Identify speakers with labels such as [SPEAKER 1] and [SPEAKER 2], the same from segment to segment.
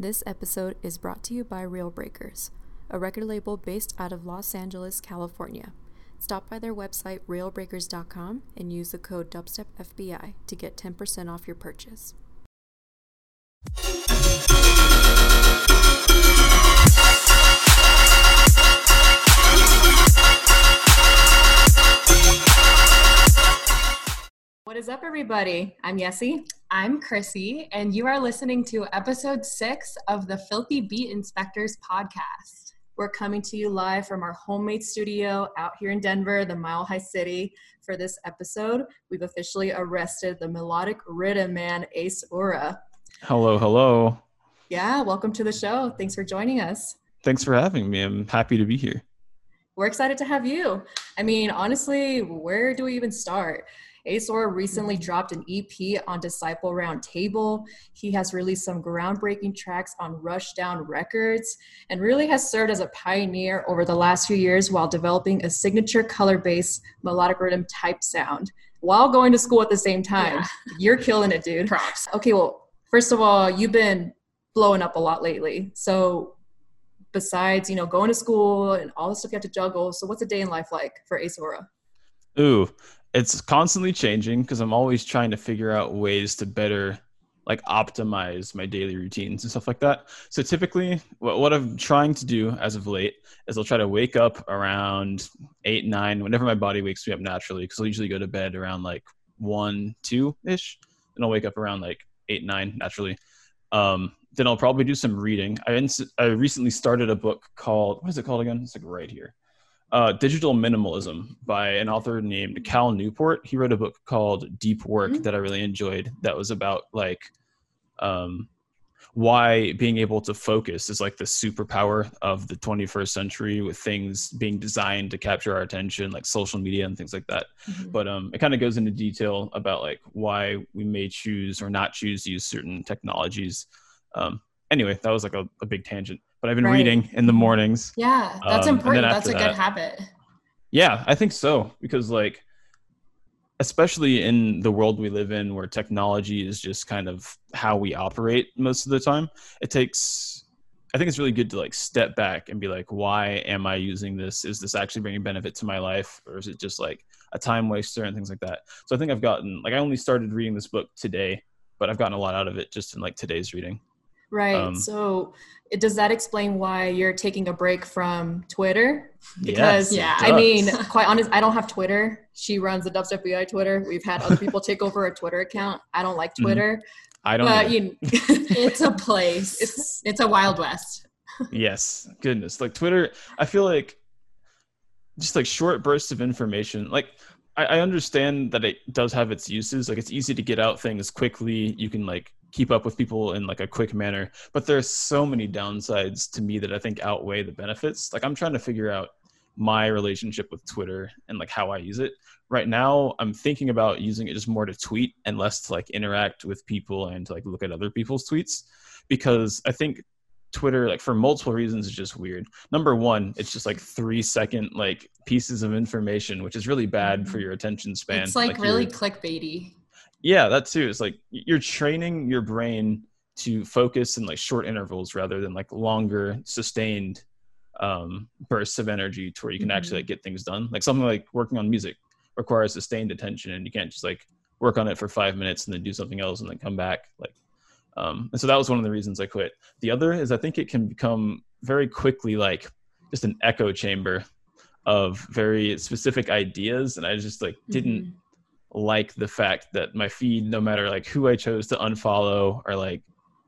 [SPEAKER 1] This episode is brought to you by Real Breakers, a record label based out of Los Angeles, California. Stop by their website, realbreakers.com, and use the code DubstepFBI to get 10% off your purchase.
[SPEAKER 2] What is up, everybody? I'm Yessie.
[SPEAKER 3] I'm Chrissy, and you are listening to episode six of the Filthy Beat Inspectors podcast.
[SPEAKER 2] We're coming to you live from our homemade studio out here in Denver, the Mile High City. For this episode, we've officially arrested the melodic rhythm man Ace Aura.
[SPEAKER 4] Hello, hello.
[SPEAKER 2] Yeah, welcome to the show. Thanks for joining us.
[SPEAKER 4] Thanks for having me. I'm happy to be here.
[SPEAKER 2] We're excited to have you. I mean, honestly, where do we even start? Ace Aura recently mm-hmm. dropped an EP on Disciple Roundtable. He has released some groundbreaking tracks on Rushdown Records and really has served as a pioneer over the last few years while developing a signature color based melodic rhythm type sound while going to school at the same time. Yeah. You're killing it, dude.
[SPEAKER 3] Props.
[SPEAKER 2] Okay, well, first of all, you've been blowing up a lot lately. So, besides, you know, going to school and all the stuff you have to juggle, so what's a day in life like for Ace Aura?
[SPEAKER 4] Ooh, it's constantly changing because I'm always trying to figure out ways to better like optimize my daily routines and stuff like that. So typically what, what I'm trying to do as of late is I'll try to wake up around eight, nine, whenever my body wakes me up naturally, because I'll usually go to bed around like one, two ish. And I'll wake up around like eight, nine naturally. Um, then I'll probably do some reading. I, ins- I recently started a book called, what is it called again? It's like right here uh, Digital Minimalism by an author named Cal Newport. He wrote a book called Deep Work mm-hmm. that I really enjoyed. That was about like um, why being able to focus is like the superpower of the 21st century with things being designed to capture our attention like social media and things like that mm-hmm. but um, it kind of goes into detail about like why we may choose or not choose to use certain technologies um, anyway that was like a, a big tangent but I've been right. reading in the mornings.
[SPEAKER 3] Yeah, that's um, important. That's a that, good habit.
[SPEAKER 4] Yeah, I think so because like especially in the world we live in where technology is just kind of how we operate most of the time, it takes I think it's really good to like step back and be like, why am I using this? Is this actually bringing benefit to my life? Or is it just like a time waster and things like that? So I think I've gotten like I only started reading this book today, but I've gotten a lot out of it just in like today's reading.
[SPEAKER 2] Right. Um, so does that explain why you're taking a break from Twitter? Because
[SPEAKER 4] yes,
[SPEAKER 2] yeah, I mean, quite honest, I don't have Twitter. She runs the Dubstep BI Twitter. We've had other people take over a Twitter account. I don't like mm-hmm. Twitter. Mm-hmm.
[SPEAKER 4] I don't.
[SPEAKER 2] But, you know,
[SPEAKER 3] it's a place. It's it's a wild west.
[SPEAKER 4] yes, goodness. Like Twitter, I feel like just like short bursts of information. Like I, I understand that it does have its uses. Like it's easy to get out things quickly. You can like keep up with people in like a quick manner but there's so many downsides to me that i think outweigh the benefits. Like i'm trying to figure out my relationship with twitter and like how i use it. Right now i'm thinking about using it just more to tweet and less to like interact with people and to like look at other people's tweets because i think twitter like for multiple reasons is just weird. Number one it's just like three second like pieces of information which is really bad for mm-hmm. your attention span
[SPEAKER 3] it's like, like really clickbaity
[SPEAKER 4] yeah that too. It's like you're training your brain to focus in like short intervals rather than like longer sustained um, bursts of energy to where you can mm-hmm. actually like get things done. Like something like working on music requires sustained attention and you can't just like work on it for five minutes and then do something else and then come back like um, and so that was one of the reasons i quit. The other is i think it can become very quickly like just an echo chamber of very specific ideas and i just like didn't mm-hmm like the fact that my feed, no matter like who I chose to unfollow or like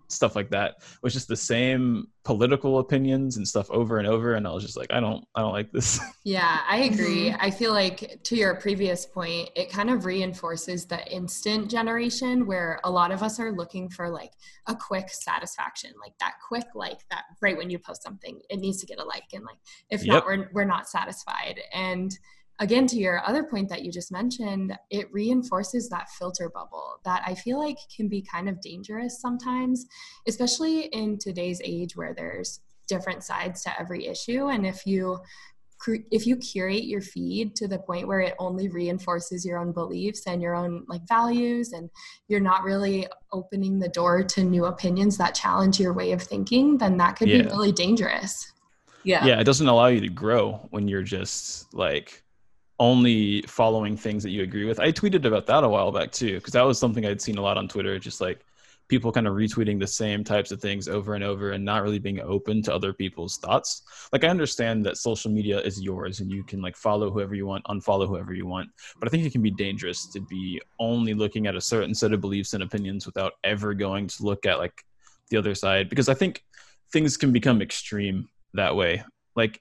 [SPEAKER 4] stuff like that, was just the same political opinions and stuff over and over. And I was just like, I don't, I don't like this.
[SPEAKER 3] Yeah, I agree. Mm-hmm. I feel like to your previous point, it kind of reinforces the instant generation where a lot of us are looking for like a quick satisfaction, like that quick like that right when you post something, it needs to get a like. And like if yep. not, we're we're not satisfied. And again to your other point that you just mentioned it reinforces that filter bubble that i feel like can be kind of dangerous sometimes especially in today's age where there's different sides to every issue and if you if you curate your feed to the point where it only reinforces your own beliefs and your own like values and you're not really opening the door to new opinions that challenge your way of thinking then that could
[SPEAKER 4] Yeah.
[SPEAKER 3] be really dangerous
[SPEAKER 2] Yeah.
[SPEAKER 4] yeah it doesn't allow you to grow when you're just like only following things that you agree with. I tweeted about that a while back too because that was something i'd seen a lot on twitter just like people kind of retweeting the same types of things over and over and not really being open to other people's thoughts. Like i understand that social media is yours and you can like follow whoever you want unfollow whoever you want but i think it can be dangerous to be only looking at a certain set of beliefs and opinions without ever going to look at like the other side because i think things can become extreme that way. Like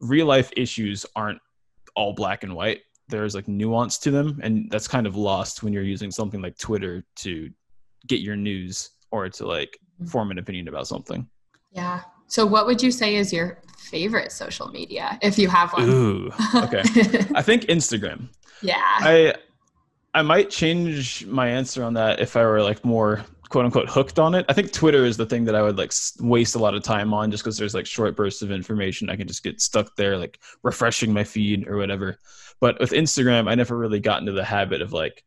[SPEAKER 4] real life issues aren't all black and white. There's like nuance to them and that's kind of lost when you're using something like twitter to get your news or to like mm-hmm. form an opinion about something.
[SPEAKER 3] Yeah. So what would you say is your favorite social media if you have one?
[SPEAKER 4] Ooh okay. I think instagram.
[SPEAKER 3] Yeah.
[SPEAKER 4] I i might change my answer on that if i were like more quote unquote hooked on it. I think twitter is the thing that i would like waste a lot of time on just because there's like short bursts of information. I can just get stuck there like refreshing my feed or whatever. But with instagram i never really got into the habit of like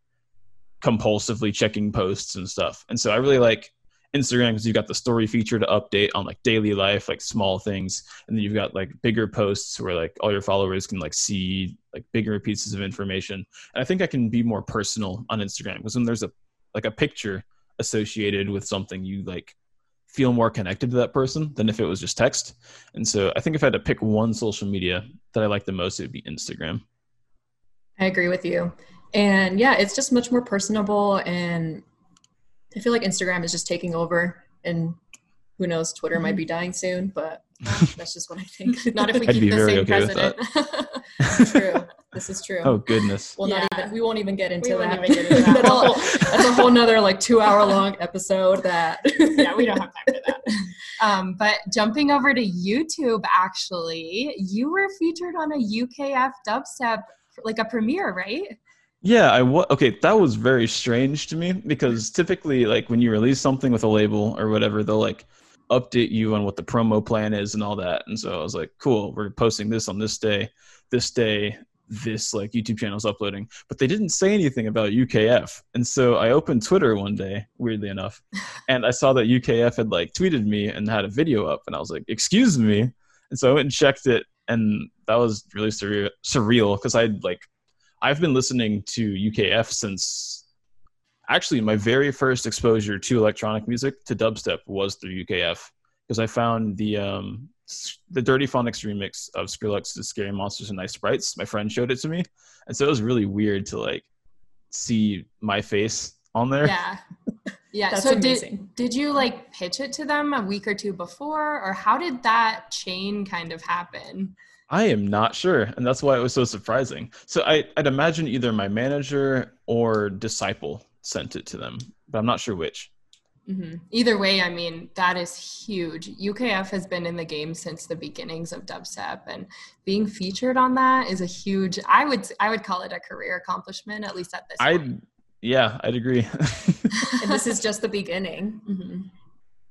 [SPEAKER 4] compulsively checking posts and stuff. And so i really like instagram because you've got the story feature to update on like daily life like small things. And then you've got like bigger posts where like all your followers can like see like bigger pieces of information. And I think I can be more personal on Instagram because when there's a like a picture associated with something, you like feel more connected to that person than if it was just text. And so I think if I had to pick one social media that I like the most, it would be Instagram.
[SPEAKER 2] I agree with you. And yeah, it's just much more personable and I feel like Instagram is just taking over and who knows, Twitter might mm-hmm. be dying soon, but that's just what I think.
[SPEAKER 3] not if we
[SPEAKER 4] I'd
[SPEAKER 3] keep
[SPEAKER 4] be
[SPEAKER 3] the
[SPEAKER 4] very
[SPEAKER 3] same
[SPEAKER 4] okay with that.
[SPEAKER 3] president
[SPEAKER 2] true. This is true.
[SPEAKER 4] Oh goodness.
[SPEAKER 2] Well, not even we won't even get into
[SPEAKER 3] won't
[SPEAKER 2] that.
[SPEAKER 3] get into that.
[SPEAKER 2] that's, a whole, that's a whole nother like two hour long episode that
[SPEAKER 3] yeah, we don't have time for that. Um, but jumping over to YouTube, actually, you were featured on a UKF dubstep, like a premiere, right?
[SPEAKER 4] Yeah, I wa- okay. That was very strange to me because typically, like when you release something with a label or whatever, they'll like update you on what the promo plan is and all that. And so I was like, cool, we're posting this on this day, this day, this like YouTube channel is uploading. But they didn't say anything about UKF. And so I opened Twitter one day, weirdly enough, and I saw that UKF had like tweeted me and had a video up, and I was like, excuse me. And so I went and checked it, and that was really surreal because I'd like I've been listening to UKF since actually my very first exposure to electronic music to dubstep was through UKF because I found the um the Dirtyphonics remix of Skrillex's Scary Monsters and Nice Sprites. My friend showed it to me, and so it was really weird to like see my face on there.
[SPEAKER 3] Yeah. Yeah.
[SPEAKER 2] That's
[SPEAKER 3] so
[SPEAKER 2] amazing.
[SPEAKER 3] did did you like pitch it to them a week or two before, or how did that chain kind of happen?
[SPEAKER 4] I am not sure, and that's why it was so surprising. So I, I'd imagine either my manager or disciple sent it to them, but I'm not sure which.
[SPEAKER 3] hmm Either way, I mean that is huge. UKF has been in the game since the beginnings of dubstep, and being featured on that is a huge. I would I would call it a career accomplishment, at least at this
[SPEAKER 4] I,
[SPEAKER 3] point.
[SPEAKER 4] yeah, I'd agree.
[SPEAKER 2] and this is just the beginning.
[SPEAKER 3] Mhm.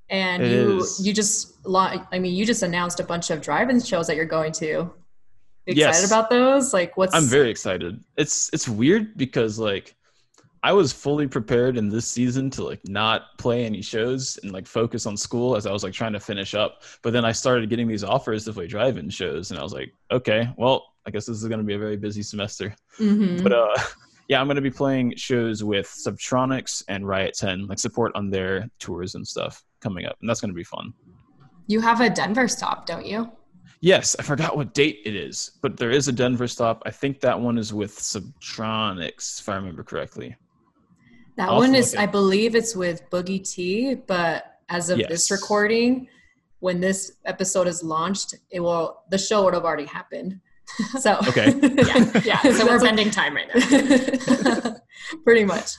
[SPEAKER 2] And
[SPEAKER 4] It
[SPEAKER 2] you
[SPEAKER 4] is.
[SPEAKER 2] you just I mean you just announced a bunch of drive-in shows that you're going to. You Excited
[SPEAKER 4] Yes.
[SPEAKER 2] about those? Like what's
[SPEAKER 4] I'm very excited. It's it's weird because like I was fully prepared in this season to like not play any shows and like focus on school as I was like trying to finish up. But then I started getting these offers to play drive-in shows, and I was like, okay, well, I guess this is going to be a very busy semester.
[SPEAKER 2] Mhm.
[SPEAKER 4] But uh, yeah, I'm going to be playing shows with Subtronics and Riot 10, like support on their tours and stuff coming up, and that's going to be fun.
[SPEAKER 3] You have a Denver stop, don't you?
[SPEAKER 4] Yes, I forgot what date it is, but there is a Denver stop. I think that one is with Subtronics, if I remember correctly.
[SPEAKER 2] That
[SPEAKER 4] I'll
[SPEAKER 2] one is
[SPEAKER 4] it.
[SPEAKER 2] I believe it's with Boogie T, but as of this recording, when this episode is launched, it will the show would have already happened. So
[SPEAKER 4] Okay.
[SPEAKER 3] Yeah, yeah. So we're
[SPEAKER 2] That's a-
[SPEAKER 3] bending time right now.
[SPEAKER 2] pretty much.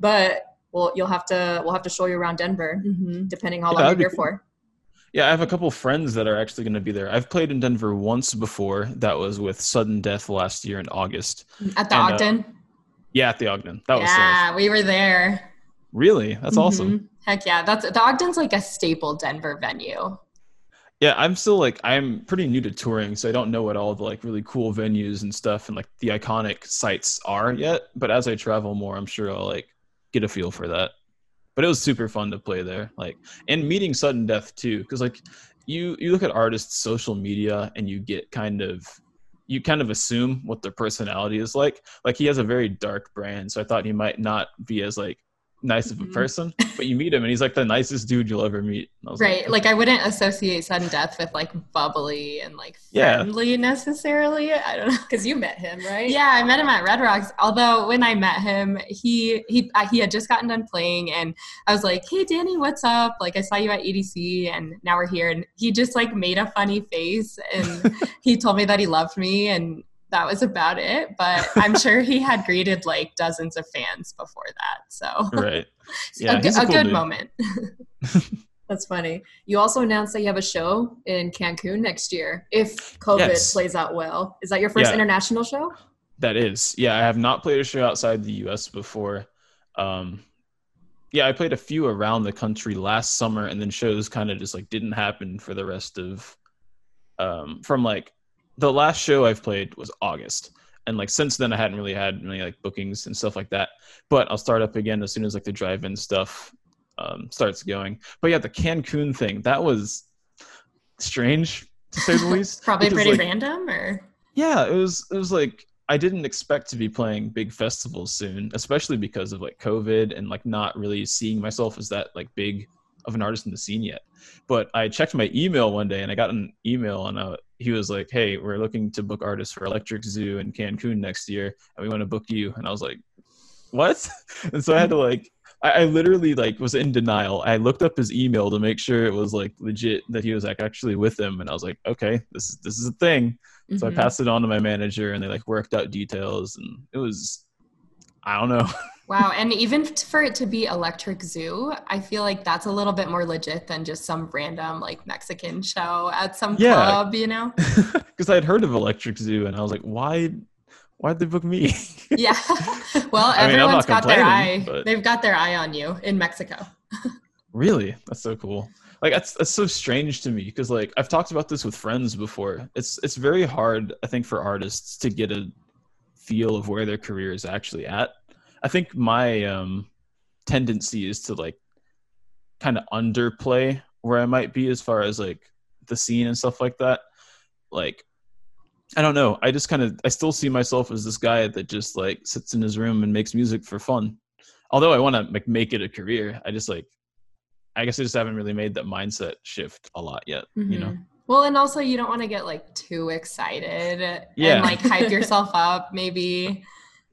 [SPEAKER 2] But well, you'll have to we'll have to show you around Denver,
[SPEAKER 3] Mm-hmm.
[SPEAKER 2] depending how
[SPEAKER 4] Yeah,
[SPEAKER 2] long you're here
[SPEAKER 4] cool.
[SPEAKER 2] for.
[SPEAKER 4] Yeah, I have a couple friends that are actually going to be there. I've played in Denver once before. That was with Sudden Death last year in August.
[SPEAKER 3] At the
[SPEAKER 4] And, uh,
[SPEAKER 3] Ogden.
[SPEAKER 4] Yeah, at the Ogden. That was
[SPEAKER 3] yeah, we were there.
[SPEAKER 4] Really? That's awesome.
[SPEAKER 3] Mhm. Heck yeah, that's the Ogden's like a staple Denver venue.
[SPEAKER 4] Yeah, I'm still like I'm pretty new to touring, so I don't know what all the like really cool venues and stuff and like the iconic sites are yet. But as I travel more, I'm sure I'll like get a feel for that. But it was super fun to play there, like and meeting Sudden Death too, because like you you look at artists' social media and you get kind of you kind of assume what their personality is like. Like he has a very dark brand, so I thought he might not be as like nice of a person, but you meet him and he's like the nicest dude you'll ever meet. I was
[SPEAKER 3] Right. Like I wouldn't associate sudden death with like bubbly and like
[SPEAKER 4] Yeah.
[SPEAKER 3] friendly necessarily. I don't know.
[SPEAKER 2] Because you met him, right?
[SPEAKER 3] Yeah, I met him at Red Rocks. Although when I met him, he he uh, he had just gotten done playing, and I was like, "Hey, Danny, what's up? Like, I saw you at EDC, and now we're here." And he just like made a funny face, and he told me that he loved me, and that was about it. But I'm sure he had greeted like dozens of fans before that, so
[SPEAKER 4] right.
[SPEAKER 3] a,
[SPEAKER 4] Yeah, a
[SPEAKER 3] a
[SPEAKER 4] cool
[SPEAKER 3] good
[SPEAKER 4] dude.
[SPEAKER 3] moment.
[SPEAKER 2] That's funny. You also announced that you have a show in Cancun next year if COVID
[SPEAKER 4] Yes.
[SPEAKER 2] plays out well. Is that your first
[SPEAKER 4] Yeah.
[SPEAKER 2] international show?
[SPEAKER 4] That is, yeah. I have not played a show outside the U.S. before. Um, yeah, I played a few around the country last summer, and then shows kind of just like didn't happen for the rest of. Um, from like the last show I've played was August, and like since then I hadn't really had many like bookings and stuff like that. But I'll start up again as soon as like the drive-in stuff um, starts going. But yeah, the Cancun thing that was strange to say the least.
[SPEAKER 3] Probably
[SPEAKER 4] because,
[SPEAKER 3] pretty
[SPEAKER 4] like,
[SPEAKER 3] random, or
[SPEAKER 4] yeah it was it was like i didn't expect to be playing big festivals soon especially because of like covid and like not really seeing myself as that like big of an artist in the scene yet. But i checked my email one day and i got an email and uh, he was like hey we're looking to book artists for electric zoo in cancun next year and we want to book you. And i was like what? And so i had to like I, I literally like was in denial. I looked up his email to make sure it was like legit that he was like actually with him and i was like okay this is this is a thing. So I
[SPEAKER 3] Mhm.
[SPEAKER 4] passed it on to my manager, and they like worked out details, and it was, I don't know.
[SPEAKER 3] Wow, and even for it to be Electric Zoo, I feel like that's a little bit more legit than just some random like Mexican show at some
[SPEAKER 4] Yeah.
[SPEAKER 3] club, you know?
[SPEAKER 4] Because I had heard of Electric Zoo, and I was like, why, why'd they book me?
[SPEAKER 3] Yeah. well,
[SPEAKER 4] I mean,
[SPEAKER 3] everyone's
[SPEAKER 4] not
[SPEAKER 3] got their eye.
[SPEAKER 4] but-
[SPEAKER 3] They've got their eye on you in Mexico.
[SPEAKER 4] really? That's so cool. Like that's that's so strange to me because like I've talked about this with friends before. It's it's very hard, I think, for artists to get a feel of where their career is actually at. I think my um tendency is to like kind of underplay where I might be as far as like the scene and stuff like that. Like I don't know. I just kind of I still see myself as this guy that just like sits in his room and makes music for fun. Although I want to like make it a career, I just like I guess I just haven't really made that mindset shift a lot yet. You know.
[SPEAKER 3] Mhm. Well, and also you don't want to get like too excited
[SPEAKER 4] Yeah.
[SPEAKER 3] and like hype yourself up, maybe.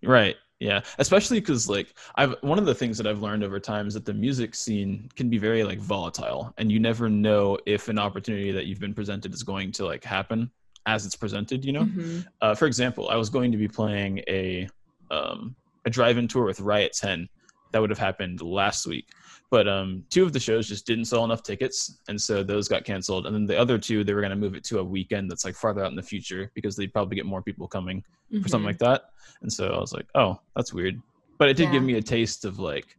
[SPEAKER 4] Right. Yeah. Especially because like I've one of the things that I've learned over time is that the music scene can be very like volatile, and you never know if an opportunity that you've been presented is going to like happen as it's presented. You know.
[SPEAKER 3] Mhm.
[SPEAKER 4] uh, for example, I was going to be playing a um, a drive-in tour with Riot 10 that would have happened last week, but um, two of the shows just didn't sell enough tickets, and so those got canceled. And then the other two, they were going to move it to a weekend that's like farther out in the future because they'd probably get more people coming for something
[SPEAKER 3] Mhm.
[SPEAKER 4] like that. And so I was like, oh, that's weird, but it did give me a taste of like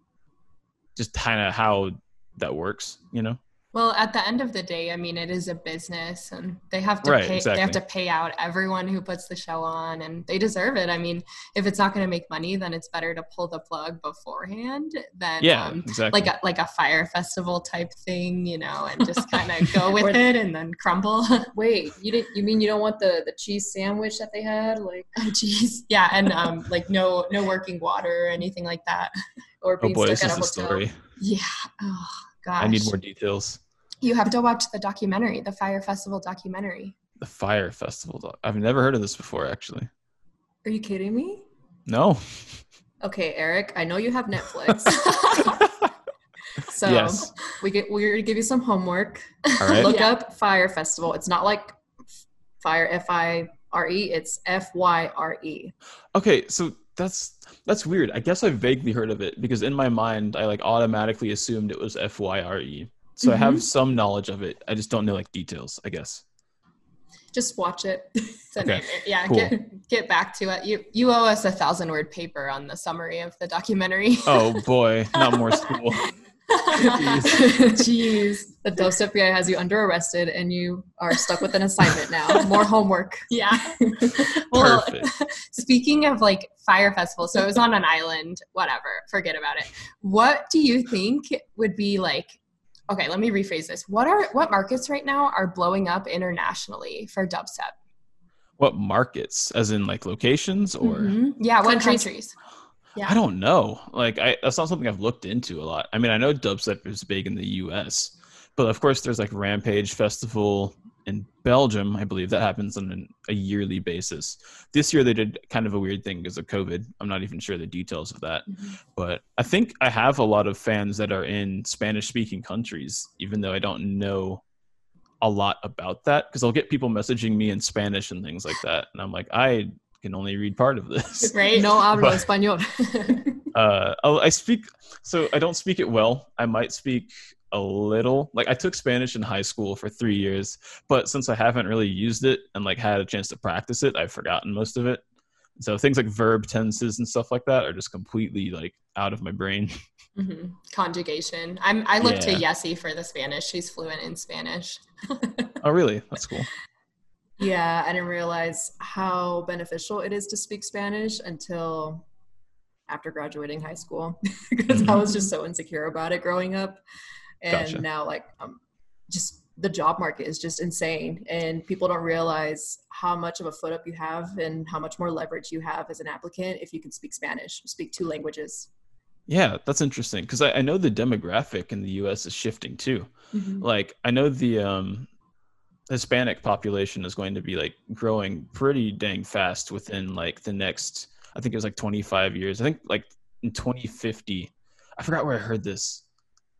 [SPEAKER 4] just kind of how that works, you know?
[SPEAKER 3] Well, at the end of the day, I mean, it is a business, and they have to
[SPEAKER 4] Right,
[SPEAKER 3] pay. They have to pay out everyone who puts the show on, and they deserve it. I mean, if it's not going to make money, then it's better to pull the plug beforehand than
[SPEAKER 4] Yeah,
[SPEAKER 3] um,
[SPEAKER 4] exactly.
[SPEAKER 3] like a like a Fyre Festival type thing, you know, and just kind of go with it and then crumble.
[SPEAKER 2] Wait, you didn't? You mean you don't want the the cheese sandwich that they had, like,
[SPEAKER 3] Oh, Jeez, yeah, and um, like no no working water or anything like that.
[SPEAKER 2] or
[SPEAKER 4] oh
[SPEAKER 2] being
[SPEAKER 4] boy, this
[SPEAKER 2] stuck
[SPEAKER 4] is
[SPEAKER 2] at a
[SPEAKER 4] the
[SPEAKER 2] hotel?
[SPEAKER 4] story.
[SPEAKER 3] Yeah. Oh gosh.
[SPEAKER 4] I need more details.
[SPEAKER 3] You have to watch the documentary, the Fyre Festival documentary.
[SPEAKER 4] The Fyre Festival. doc- I've never heard of this before, actually.
[SPEAKER 2] Are you kidding me?
[SPEAKER 4] No.
[SPEAKER 2] Okay, Eric, I know you have Netflix, so
[SPEAKER 4] Yes.
[SPEAKER 2] we get we're gonna give you some homework.
[SPEAKER 4] All right.
[SPEAKER 2] Look
[SPEAKER 3] Yeah.
[SPEAKER 2] up Fyre Festival. It's not like Fire F I R E. It's F Y R E.
[SPEAKER 4] Okay, so that's that's weird. I guess I vaguely heard of it because in my mind I like automatically assumed it was F Y R E. So I
[SPEAKER 3] Mm-hmm.
[SPEAKER 4] have some knowledge of it. I just don't know like details, I guess.
[SPEAKER 2] Just watch it.
[SPEAKER 4] Okay,
[SPEAKER 3] yeah,
[SPEAKER 4] cool.
[SPEAKER 3] get get back to it. You you owe us a thousand word paper on the summary of the documentary.
[SPEAKER 4] Oh boy, not more school.
[SPEAKER 2] Jeez. The dubstep FBI has you under arrested and you are stuck with an assignment now. More homework.
[SPEAKER 3] Yeah. well,
[SPEAKER 4] Perfect.
[SPEAKER 3] speaking of like Fyre Festival, so it was on an island, whatever, forget about it. What do you think would be like okay, let me rephrase this. What are what markets right now are blowing up internationally for dubstep?
[SPEAKER 4] What markets, as in like locations, or
[SPEAKER 2] Mhm.
[SPEAKER 3] Yeah, what
[SPEAKER 2] Countries.
[SPEAKER 3] countries? Yeah.
[SPEAKER 4] I don't know. Like, I that's not something I've looked into a lot. I mean, I know dubstep is big in the U.S., but of course, there's like Rampage Festival in Belgium. I believe that happens on an, a yearly basis. This year, they did kind of a weird thing because of COVID. I'm not even sure the details of that,
[SPEAKER 3] Mhm.
[SPEAKER 4] but I think I have a lot of fans that are in Spanish-speaking countries, even though I don't know a lot about that because I'll get people messaging me in Spanish and things like that, and I'm like, I can only read part of this.
[SPEAKER 3] Right?
[SPEAKER 2] No hablo
[SPEAKER 4] But-
[SPEAKER 2] español.
[SPEAKER 4] uh I'll- speak so i don't speak it well i might speak a little like i took spanish in high school for three years but since i haven't really used it and like had a chance to practice it i've forgotten most of it so things like verb tenses and stuff like that are just completely like out of my brain
[SPEAKER 3] Mhm. Conjugation. I'm I look to Yessie for the Spanish. She's fluent in Spanish.
[SPEAKER 4] oh really that's cool
[SPEAKER 2] yeah, I didn't realize how beneficial it is to speak Spanish until after graduating high school because I was just so insecure about it growing up. And
[SPEAKER 4] Gotcha.
[SPEAKER 2] now, like, um, just the job market is just insane. And people don't realize how much of a foot up you have and how much more leverage you have as an applicant if you can speak Spanish, speak two languages.
[SPEAKER 4] yeah that's interesting because I, I know the demographic in the us is shifting too
[SPEAKER 3] Mm-hmm.
[SPEAKER 4] like i know the um hispanic population is going to be like growing pretty dang fast within like the next i think it was like 25 years. I think like in 2050 i forgot where i heard this.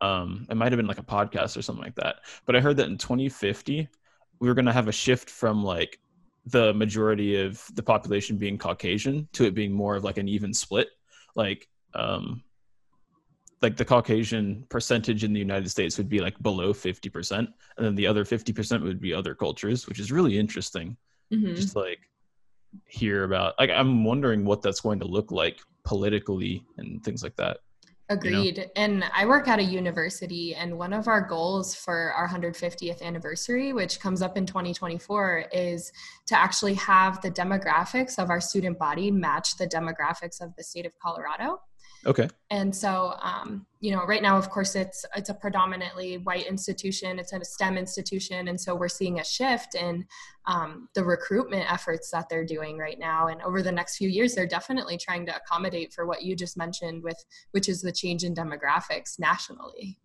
[SPEAKER 4] Um it might have been like a podcast or something like that. But i heard that in 2050 we were going to have a shift from like the majority of the population being caucasian to it being more of like an even split. Like um like the Caucasian percentage in the United States would be like below 50%, and then the other 50% would be other cultures, which is really interesting.
[SPEAKER 3] Mhm.
[SPEAKER 4] Just like hear about, like, I'm wondering what that's going to look like politically and things like that.
[SPEAKER 3] Agreed. And I work at a university, and one of our goals for our 150th anniversary, which comes up in 2024, is to actually have the demographics of our student body match the demographics of the state of Colorado.
[SPEAKER 4] Okay.
[SPEAKER 3] And so, um, you know, right now, of course, it's it's a predominantly white institution. It's a STEM institution, and so we're seeing a shift in um, the recruitment efforts that they're doing right now. And over the next few years, they're definitely trying to accommodate for what you just mentioned, with which is the change in demographics nationally.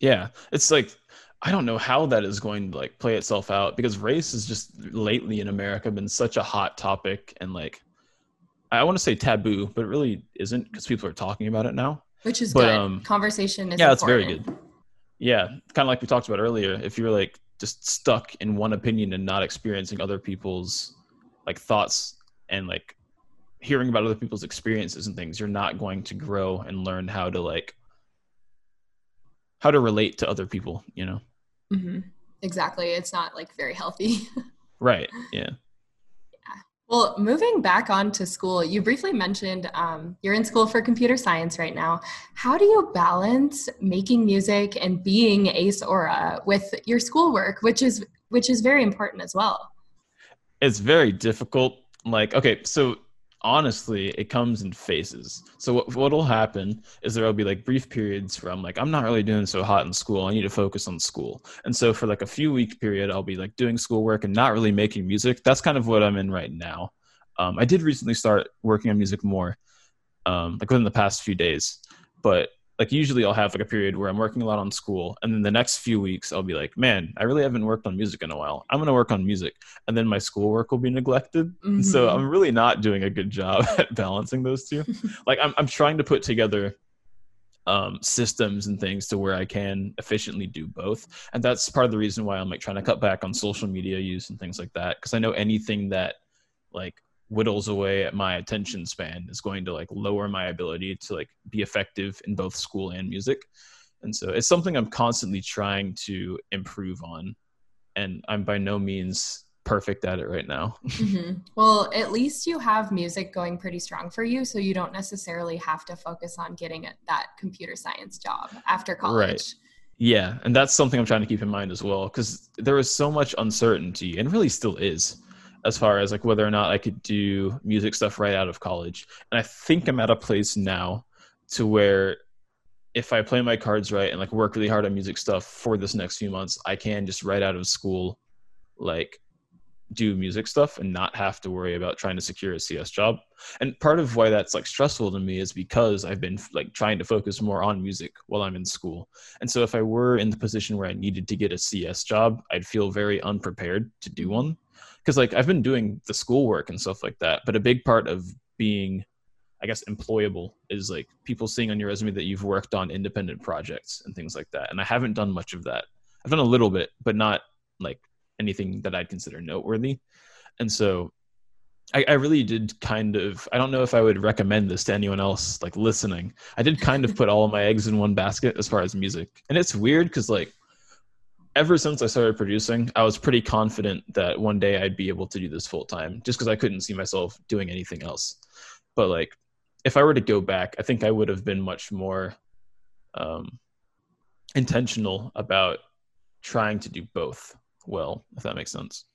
[SPEAKER 4] Yeah. It's like, I don't know how that is going to like play itself out because race has just lately in America been such a hot topic and like, I want to say taboo, but it really isn't because people are talking about it now.
[SPEAKER 3] Which is
[SPEAKER 4] But,
[SPEAKER 3] good.
[SPEAKER 4] um,
[SPEAKER 3] Conversation is
[SPEAKER 4] yeah, it's very good. Yeah, kind of like we talked about earlier. If you're like just stuck in one opinion and not experiencing other people's like thoughts and like hearing about other people's experiences and things, you're not going to grow and learn how to like how to relate to other people. You know?
[SPEAKER 3] Mhm. Exactly. It's not like very healthy.
[SPEAKER 4] Right. Yeah.
[SPEAKER 3] Well, moving back on to school, you briefly mentioned um, you're in school for computer science right now. How do you balance making music and being Ace Aura with your schoolwork, which is which is very important as well?
[SPEAKER 4] it's very difficult like okay so honestly it comes in phases. So what what'll happen is there'll be like brief periods where i'm like i'm not really doing so hot in school. I need to focus on school. And so for like a few week period i'll be like doing schoolwork and not really making music. That's kind of what i'm in right now. Um, i did recently start working on music more um, like within the past few days. But like usually I'll have like a period where I'm working a lot on school, and then the next few weeks I'll be like, man, I really haven't worked on music in a while. I'm gonna work on music, and then my schoolwork will be neglected. And So. I'm really not doing a good job at balancing those two. like I'm I'm trying to put together um, systems and things to where I can efficiently do both, and that's part of the reason why I'm like trying to cut back on social media use and things like that because I know anything that like whittles away at my attention span is going to like lower my ability to like be effective in both school and music and so it's something i'm constantly trying to improve on and i'm by no means perfect at it right now.
[SPEAKER 3] Mm-hmm. Well, at least you have music going pretty strong for you, so you don't necessarily have to focus on getting that computer science job after college.
[SPEAKER 4] Right. Yeah, and that's something I'm trying to keep in mind as well because there is so much uncertainty, and really still is, as far as like whether or not I could do music stuff right out of college. And I think I'm at a place now to where if I play my cards right and like work really hard on music stuff for this next few months, I can just right out of school, like do music stuff and not have to worry about trying to secure a CS job. And part of why that's like stressful to me is because I've been like trying to focus more on music while I'm in school. And so if I were in the position where I needed to get a CS job, I'd feel very unprepared to do one. Cause like I've been doing the schoolwork and stuff like that, but a big part of being I guess employable is like people seeing on your resume that you've worked on independent projects and things like that. And I haven't done much of that. I've done a little bit, but not like anything that I'd consider noteworthy. And so I, I, really did kind of I don't know if I would recommend this to anyone else like listening. I did kind of put all of my eggs in one basket as far as music. And it's weird because like ever since I started producing, I was pretty confident that one day I'd be able to do this full time just because I couldn't see myself doing anything else. But like if I were to go back, I think I would have been much more um, intentional about trying to do both well, if that makes sense.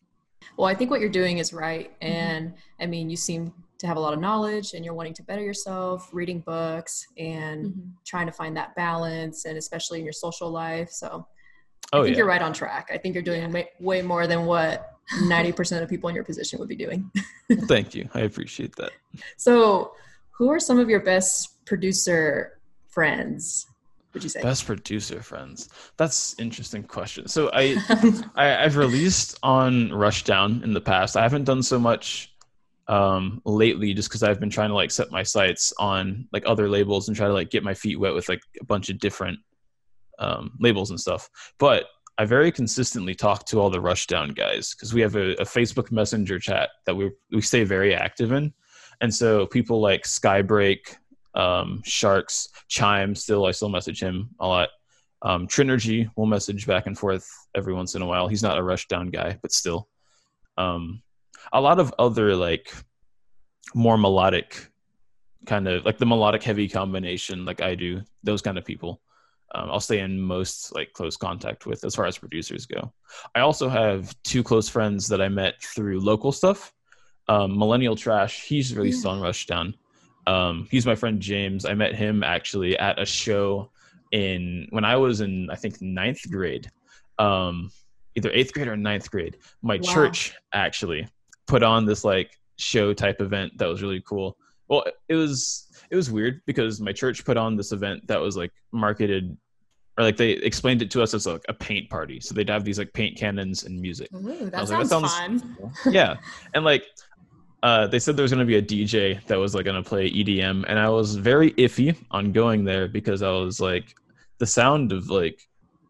[SPEAKER 2] Well, I think what you're doing is right. Mm-hmm. And mm-hmm. I mean, you seem to have a lot of knowledge and you're wanting to better yourself, reading books and mm-hmm. trying to find that balance, and especially in your social life. So I oh, think yeah. you're right on track. I think you're doing yeah. way, way more than what 90% of people in your position would be doing.
[SPEAKER 4] Thank you. I appreciate that.
[SPEAKER 2] So, who are some of your best producer friends? would you say?
[SPEAKER 4] Best producer friends. That's interesting question. So I, I I've released on Rushdown in the past. I haven't done so much um lately just because I've been trying to like set my sights on like other labels and try to like get my feet wet with like a bunch of different um labels and stuff. But I very consistently talk to all the Rushdown guys because we have a, a Facebook Messenger chat that we we stay very active in. And so people like Skybreak, um, Sharks, Chime. Still, I still message him a lot. Um, Trinergy will message back and forth every once in a while. He's not a Rushdown guy, but still. Um, a lot of other like more melodic kind of like the melodic heavy combination, like I do. Those kind of people. Um, I'll stay in most like close contact with as far as producers go. I also have two close friends that I met through local stuff. Um, Millennial Trash, he's released yeah. on Rushdown. Um, he's my friend James. I met him actually at a show in when I was in I think ninth grade, um, either eighth grade or ninth grade. My wow. church actually put on this like show type event that was really cool. Well, it was it was weird because my church put on this event that was like marketed or like they explained it to us as like a paint party. So they'd have these like paint cannons and music.
[SPEAKER 3] Ooh, that, sounds like, that sounds fun.
[SPEAKER 4] yeah, and like uh, they said there was going to be a DJ that was like going to play EDM, and I was very iffy on going there because I was like, the sound of like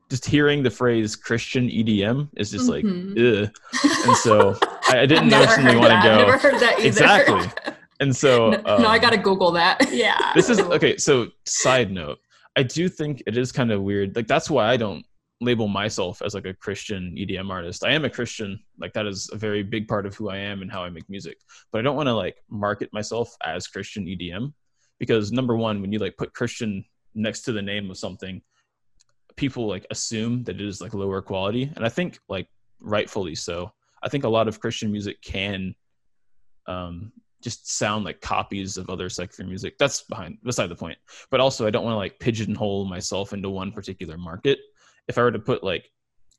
[SPEAKER 4] just hearing the phrase Christian EDM is just like, mm-hmm. ugh. and so I, I didn't personally want to go.
[SPEAKER 2] Never heard that either.
[SPEAKER 4] Exactly. And so
[SPEAKER 2] um, no, I got to Google that.
[SPEAKER 3] Yeah.
[SPEAKER 4] This is okay. So side note, I do think it is kind of weird. Like that's why I don't label myself as like a Christian EDM artist. I am a Christian, like that is a very big part of who I am and how I make music. But I don't want to like market myself as Christian EDM because number one, when you like put Christian next to the name of something, people like assume that it is like lower quality, and I think like rightfully so. I think a lot of Christian music can um, just sound like copies of other secular music. That's behind beside the point. But also, I don't want to like pigeonhole myself into one particular market if I were to put like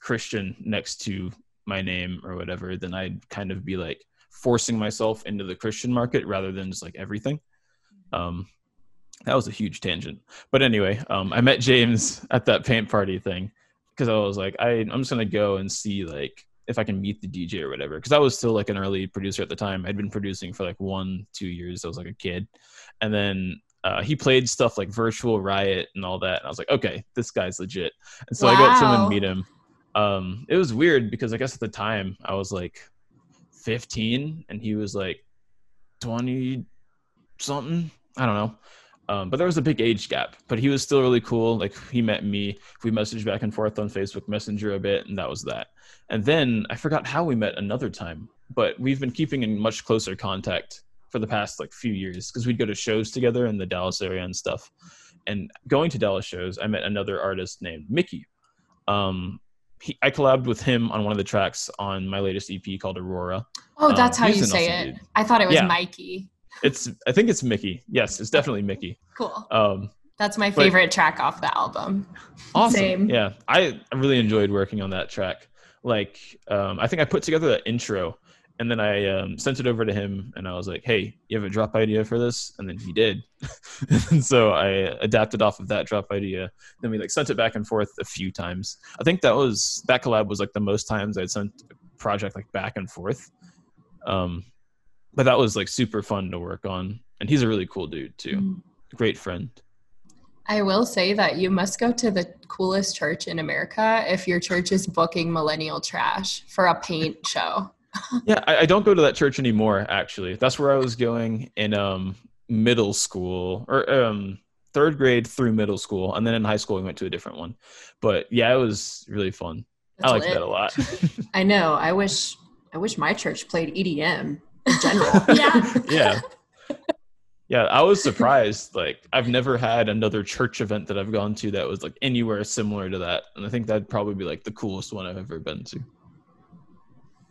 [SPEAKER 4] Christian next to my name or whatever, then I'd kind of be like forcing myself into the Christian market rather than just like everything. Um, that was a huge tangent. But anyway, um, I met James at that paint party thing because I was like, I, I'm just gonna go and see like if I can meet the DJ or whatever. Because I was still like an early producer at the time. I'd been producing for like one, two years. I was like a kid, and then uh, he played stuff like Virtual Riot and all that. And I was like, okay, this guy's legit. And so wow. I got to him and meet him. Um, it was weird because I guess at the time I was like 15 and he was like 20 something. I don't know. Um, but there was a big age gap. But he was still really cool. Like he met me. We messaged back and forth on Facebook Messenger a bit, and that was that. And then I forgot how we met another time, but we've been keeping in much closer contact for the past like few years because we'd go to shows together in the Dallas area and stuff. And going to Dallas shows, I met another artist named Mickey. Um, he, I collabed with him on one of the tracks on my latest EP called Aurora.
[SPEAKER 3] Oh, that's
[SPEAKER 4] Um,
[SPEAKER 3] how you say
[SPEAKER 4] awesome
[SPEAKER 3] it.
[SPEAKER 4] dude.
[SPEAKER 3] I thought it was
[SPEAKER 4] Yeah.
[SPEAKER 3] Mikey.
[SPEAKER 4] It's I think it's Mickey. Yes, it's definitely Mickey.
[SPEAKER 3] Cool.
[SPEAKER 4] Um,
[SPEAKER 3] That's my
[SPEAKER 4] but-
[SPEAKER 3] favorite track off the album.
[SPEAKER 4] awesome.
[SPEAKER 2] Same.
[SPEAKER 4] Yeah, I, I really enjoyed working on that track. Like, um, I think I put together the intro, and then I um, sent it over to him, and I was like, "Hey, you have a drop idea for this?" And then he did, and so I adapted off of that drop idea. Then we like sent it back and forth a few times. I think that was that collab was like the most times I'd sent a project like back and forth. Um, but that was like super fun to work on, and he's a really cool dude too.
[SPEAKER 3] Mm.
[SPEAKER 4] Great friend.
[SPEAKER 3] I will say that you must go to the coolest church in America if your church is booking millennial trash for a paint show.
[SPEAKER 4] Yeah, I, I don't go to that church anymore. Actually, that's where I was going in um, middle school or um, third grade through middle school, and then in high school we went to a different one. But yeah, it was really fun.
[SPEAKER 3] That's
[SPEAKER 4] I liked
[SPEAKER 3] lit.
[SPEAKER 4] that a lot.
[SPEAKER 2] I know. I wish I wish my church played EDM in general.
[SPEAKER 3] Yeah.
[SPEAKER 4] yeah, yeah. I was surprised. Like I've never had another church event that I've gone to that was like anywhere similar to that, and I think that'd probably be like the coolest one I've ever been to.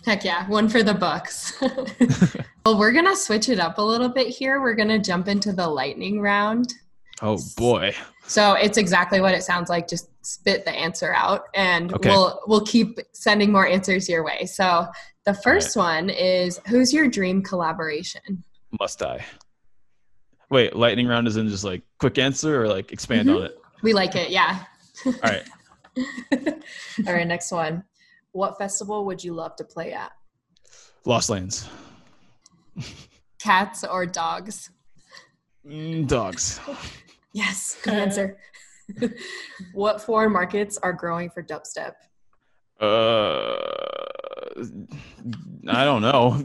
[SPEAKER 3] Heck yeah, one for the books. well, we're going to switch it up a little bit here. We're going to jump into the lightning round.
[SPEAKER 4] Oh boy.
[SPEAKER 3] So it's exactly what it sounds like. Just spit the answer out, and
[SPEAKER 4] Okay.
[SPEAKER 3] we'll we'll keep sending more answers your way. So the first one is who's your dream collaboration?
[SPEAKER 4] Must I? Wait, lightning round is in just like quick answer or like expand
[SPEAKER 3] Mhm.
[SPEAKER 4] on it.
[SPEAKER 3] We like it, yeah.
[SPEAKER 4] All right.
[SPEAKER 2] All right, next one. What festival would you love to play at?
[SPEAKER 4] Lost Lands.
[SPEAKER 3] Cats or dogs?
[SPEAKER 4] Mm, dogs.
[SPEAKER 2] Yes, good answer. what foreign markets are growing for dubstep?
[SPEAKER 4] Uh, I don't know.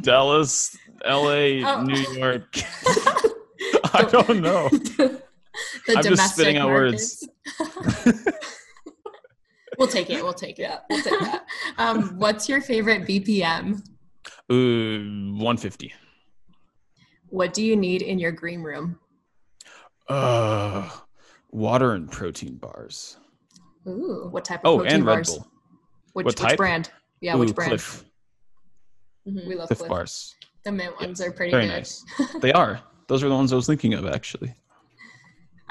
[SPEAKER 4] Dallas, L.A.,
[SPEAKER 3] Oh.
[SPEAKER 4] New York. I don't know.
[SPEAKER 3] the
[SPEAKER 4] I'm just
[SPEAKER 3] domestic
[SPEAKER 4] spitting out
[SPEAKER 3] markets. we'll take it. We'll take it.
[SPEAKER 2] Yeah, we'll take that.
[SPEAKER 3] Um, what's your favorite BPM?
[SPEAKER 4] Uh, 150.
[SPEAKER 2] What do you need in your green room?
[SPEAKER 4] Uh, water and protein bars.
[SPEAKER 3] Ooh.
[SPEAKER 2] What type of
[SPEAKER 4] Oh,
[SPEAKER 2] protein
[SPEAKER 4] and Red
[SPEAKER 2] bars?
[SPEAKER 4] Bull.
[SPEAKER 2] Which,
[SPEAKER 4] What
[SPEAKER 2] which
[SPEAKER 4] type?
[SPEAKER 2] brand? Yeah,
[SPEAKER 4] Ooh,
[SPEAKER 2] which brand?
[SPEAKER 4] Clif,
[SPEAKER 3] Mhm.
[SPEAKER 2] We love
[SPEAKER 4] Clif
[SPEAKER 2] Clif.
[SPEAKER 4] bars.
[SPEAKER 3] The mint ones are pretty
[SPEAKER 4] Very
[SPEAKER 3] good.
[SPEAKER 4] nice. They are. Those are the ones I was thinking of, actually.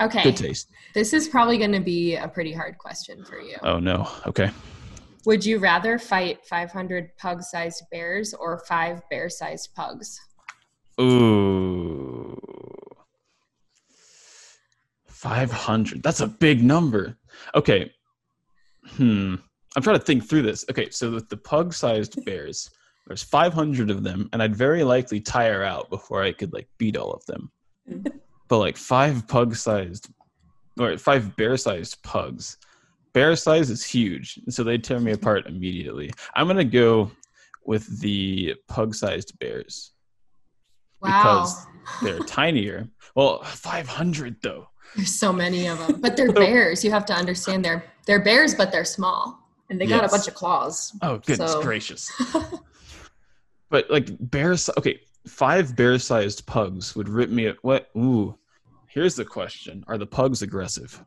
[SPEAKER 3] Okay.
[SPEAKER 4] Good taste.
[SPEAKER 3] This is probably going to be a pretty hard question for you.
[SPEAKER 4] Oh, no. Okay.
[SPEAKER 3] Would you rather fight 500 pug sized bears or five bear sized pugs?
[SPEAKER 4] Ooh. 500. That's a big number. Okay. Hmm. I'm trying to think through this. Okay, so with the pug sized bears, there's 500 of them, and I'd very likely tire out before I could like beat all of them. Mm-hmm. but like five pug sized, or five bear sized pugs, bear size is huge, so they'd tear me apart immediately. I'm gonna go with the pug sized bears
[SPEAKER 3] Wow.
[SPEAKER 4] Because- they're tinier. Well, 500 though.
[SPEAKER 3] There's so many of them. But they're bears. You have to understand they're they're bears, but they're small.
[SPEAKER 2] And they got a bunch of claws.
[SPEAKER 4] Oh goodness
[SPEAKER 2] So-
[SPEAKER 4] gracious. but like bears okay, five bear-sized pugs would rip me at what? Ooh. Here's the question. Are the pugs aggressive?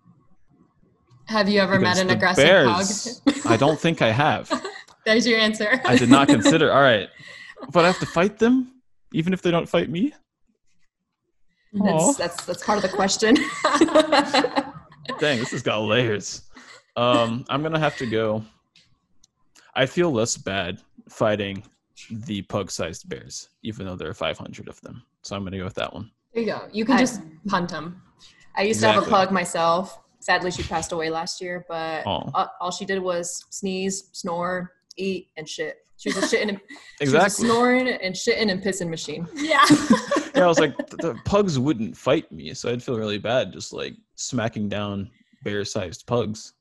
[SPEAKER 3] Have you ever
[SPEAKER 4] Because
[SPEAKER 3] met an aggressive
[SPEAKER 4] bears,
[SPEAKER 3] pug?
[SPEAKER 4] I don't think I have.
[SPEAKER 3] There's your answer.
[SPEAKER 4] I did not consider. All right. But I have to fight them even if they don't fight me?
[SPEAKER 2] That's, that's that's part of the question.
[SPEAKER 4] Dang, this has got layers. Um, I'm gonna have to go. I feel less bad fighting the pug-sized bears, even though there are 500 of them. So I'm gonna go with that one.
[SPEAKER 3] There you go. You can
[SPEAKER 2] I-
[SPEAKER 3] just punt them.
[SPEAKER 2] I used to have a pug myself. Sadly, she passed away last year, but all, all she did was sneeze, snore, eat, and shit. She was a shitting, and, she was a
[SPEAKER 4] Exactly.
[SPEAKER 2] snoring and shitting and pissing machine.
[SPEAKER 3] Yeah.
[SPEAKER 4] yeah, I was like, the, the pugs wouldn't fight me, so I'd feel really bad just like smacking down bear-sized pugs.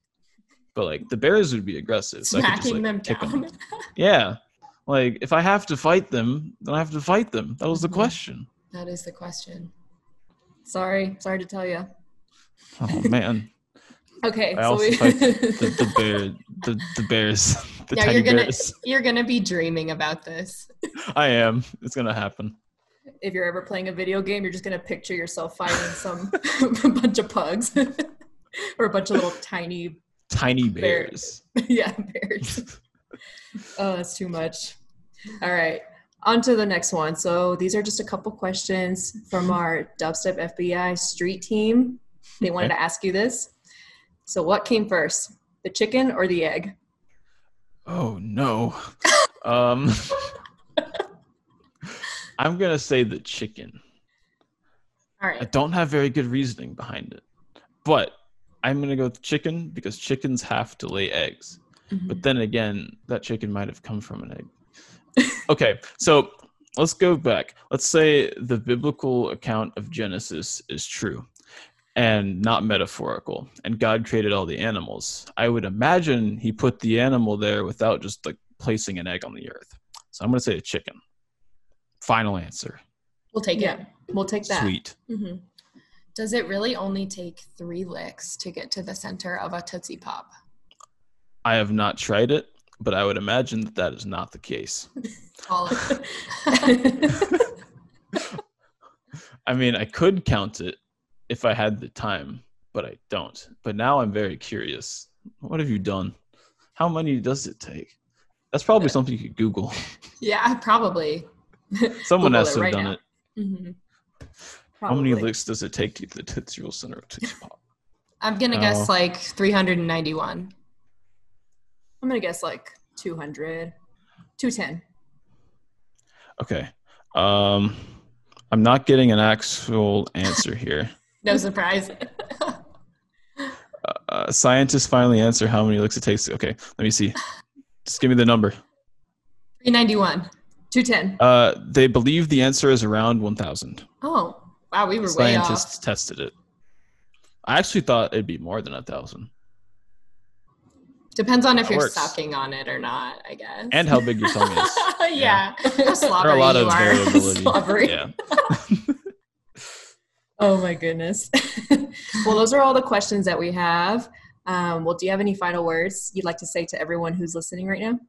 [SPEAKER 4] But like the bears would be aggressive. So I could just,
[SPEAKER 3] Smacking
[SPEAKER 4] like,
[SPEAKER 3] them
[SPEAKER 4] kick 'em.
[SPEAKER 3] down.
[SPEAKER 4] Yeah, like if I have to fight them, then I have to fight them. That was the
[SPEAKER 3] Mhm.
[SPEAKER 4] question.
[SPEAKER 3] That is the question.
[SPEAKER 2] Sorry, sorry to tell you.
[SPEAKER 4] Oh man.
[SPEAKER 2] Okay,
[SPEAKER 4] I
[SPEAKER 2] so
[SPEAKER 4] also
[SPEAKER 2] we
[SPEAKER 4] like the, the bear the, the bears. The
[SPEAKER 3] yeah,
[SPEAKER 4] tiny
[SPEAKER 3] you're gonna
[SPEAKER 4] bears.
[SPEAKER 3] you're gonna be dreaming about this.
[SPEAKER 4] I am. It's gonna happen.
[SPEAKER 2] if you're ever playing a video game, you're just gonna picture yourself fighting some bunch of pugs or a bunch of little tiny,
[SPEAKER 4] Tiny
[SPEAKER 2] Bear.
[SPEAKER 4] bears.
[SPEAKER 2] yeah, bears. oh, that's too much. All right, on to the next one. So these are just a couple questions from our Dubstep FBI street team. They wanted
[SPEAKER 4] Okay.
[SPEAKER 2] to ask you this. So, what came first, the chicken or the egg?
[SPEAKER 4] Oh no. um I'm gonna say the chicken.
[SPEAKER 3] All
[SPEAKER 4] I don't have very good reasoning behind it. But I'm gonna go with chicken because chickens have to lay eggs.
[SPEAKER 3] Mm-hmm.
[SPEAKER 4] But then again, that chicken might have come from an egg. Okay, so let's go back. Let's say the biblical account of Genesis is true and not metaphorical, and God created all the animals. I would imagine he put the animal there without just like placing an egg on the earth. So I'm gonna say a chicken. Final answer.
[SPEAKER 3] We'll take
[SPEAKER 2] Yeah,
[SPEAKER 3] it.
[SPEAKER 2] we'll take that.
[SPEAKER 4] Sweet.
[SPEAKER 2] Mm-hmm.
[SPEAKER 3] Does it really only take three licks to get to the center of a Tootsie Pop?
[SPEAKER 4] I have not tried it, but I would imagine that that is not the case. I mean, I could count it if I had the time, but I don't. But now I'm very curious. What have you done? How many does it take? That's probably something you could Google.
[SPEAKER 3] yeah, probably.
[SPEAKER 4] Someone
[SPEAKER 2] Google
[SPEAKER 4] has to have
[SPEAKER 2] right
[SPEAKER 4] done
[SPEAKER 2] now.
[SPEAKER 4] it.
[SPEAKER 2] hmm
[SPEAKER 4] How many licks does it take to get the Tootsie Roll center of Tootsie Pop?
[SPEAKER 3] I'm gonna guess like 391.
[SPEAKER 2] I'm gonna guess like 200, 210.
[SPEAKER 4] Okay. Um, I'm not getting an actual answer here.
[SPEAKER 3] No surprise.
[SPEAKER 4] Uh, scientists finally answer how many licks it takes. Okay, let me see. Just give me the number.
[SPEAKER 3] 391.
[SPEAKER 2] 210.
[SPEAKER 4] Uh, they believe the answer is around 1,000.
[SPEAKER 3] Oh, wow, we were way
[SPEAKER 4] Scientists tested it. I actually thought it'd be more than a thousand,
[SPEAKER 3] Depends on if
[SPEAKER 4] That
[SPEAKER 3] you're
[SPEAKER 4] works.
[SPEAKER 3] sucking on it or not, I guess.
[SPEAKER 4] and how big your tongue is.
[SPEAKER 3] yeah. How
[SPEAKER 4] There are a lot of
[SPEAKER 3] are.
[SPEAKER 4] variability. Yeah.
[SPEAKER 2] Oh my goodness. well, those are all the questions that we have. Um, well, do you have any final words you'd like to say to everyone who's listening right now?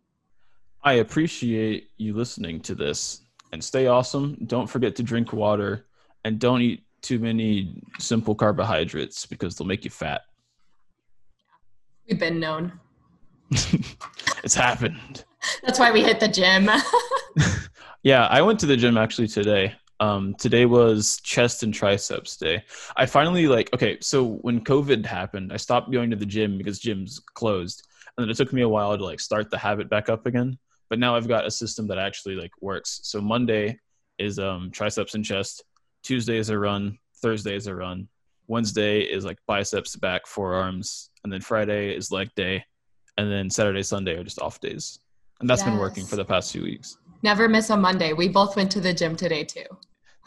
[SPEAKER 4] I appreciate you listening to this and stay awesome. Don't forget to drink water and don't eat too many simple carbohydrates because they'll make you fat.
[SPEAKER 3] We've been known.
[SPEAKER 4] it's happened.
[SPEAKER 3] That's why we hit the gym.
[SPEAKER 4] Yeah, I went to the gym actually today. Um, today was chest and triceps day. I finally like okay. So when COVID happened, I stopped going to the gym because gyms closed, and then it took me a while to like start the habit back up again. But now I've got a system that actually like works. So Monday is um, triceps and chest. Tuesday is a run. Thursday is a run. Wednesday is like biceps, back, forearms, and then Friday is leg day, and then Saturday, Sunday are just off days. And that's been working for the past few weeks.
[SPEAKER 3] Never miss a Monday. We both went to the gym today too.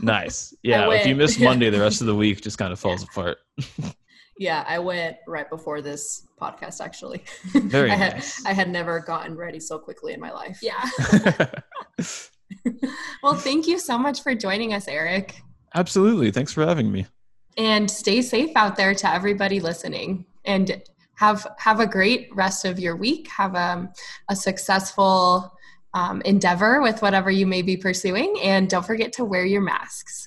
[SPEAKER 4] Nice. Yeah. If you miss. Monday, the rest of the week just kind of falls apart.
[SPEAKER 2] Yeah, I went right before this podcast actually.
[SPEAKER 4] Very
[SPEAKER 2] I had
[SPEAKER 4] nice.
[SPEAKER 2] I had never gotten ready so quickly in my life.
[SPEAKER 3] Yeah. well, thank you so much for joining us, Eric.
[SPEAKER 4] Absolutely. Thanks for having me.
[SPEAKER 3] And stay safe out there to everybody listening. And have have a great rest of your week. Have um, a successful um, endeavor with whatever you may be pursuing. And don't forget to wear your masks.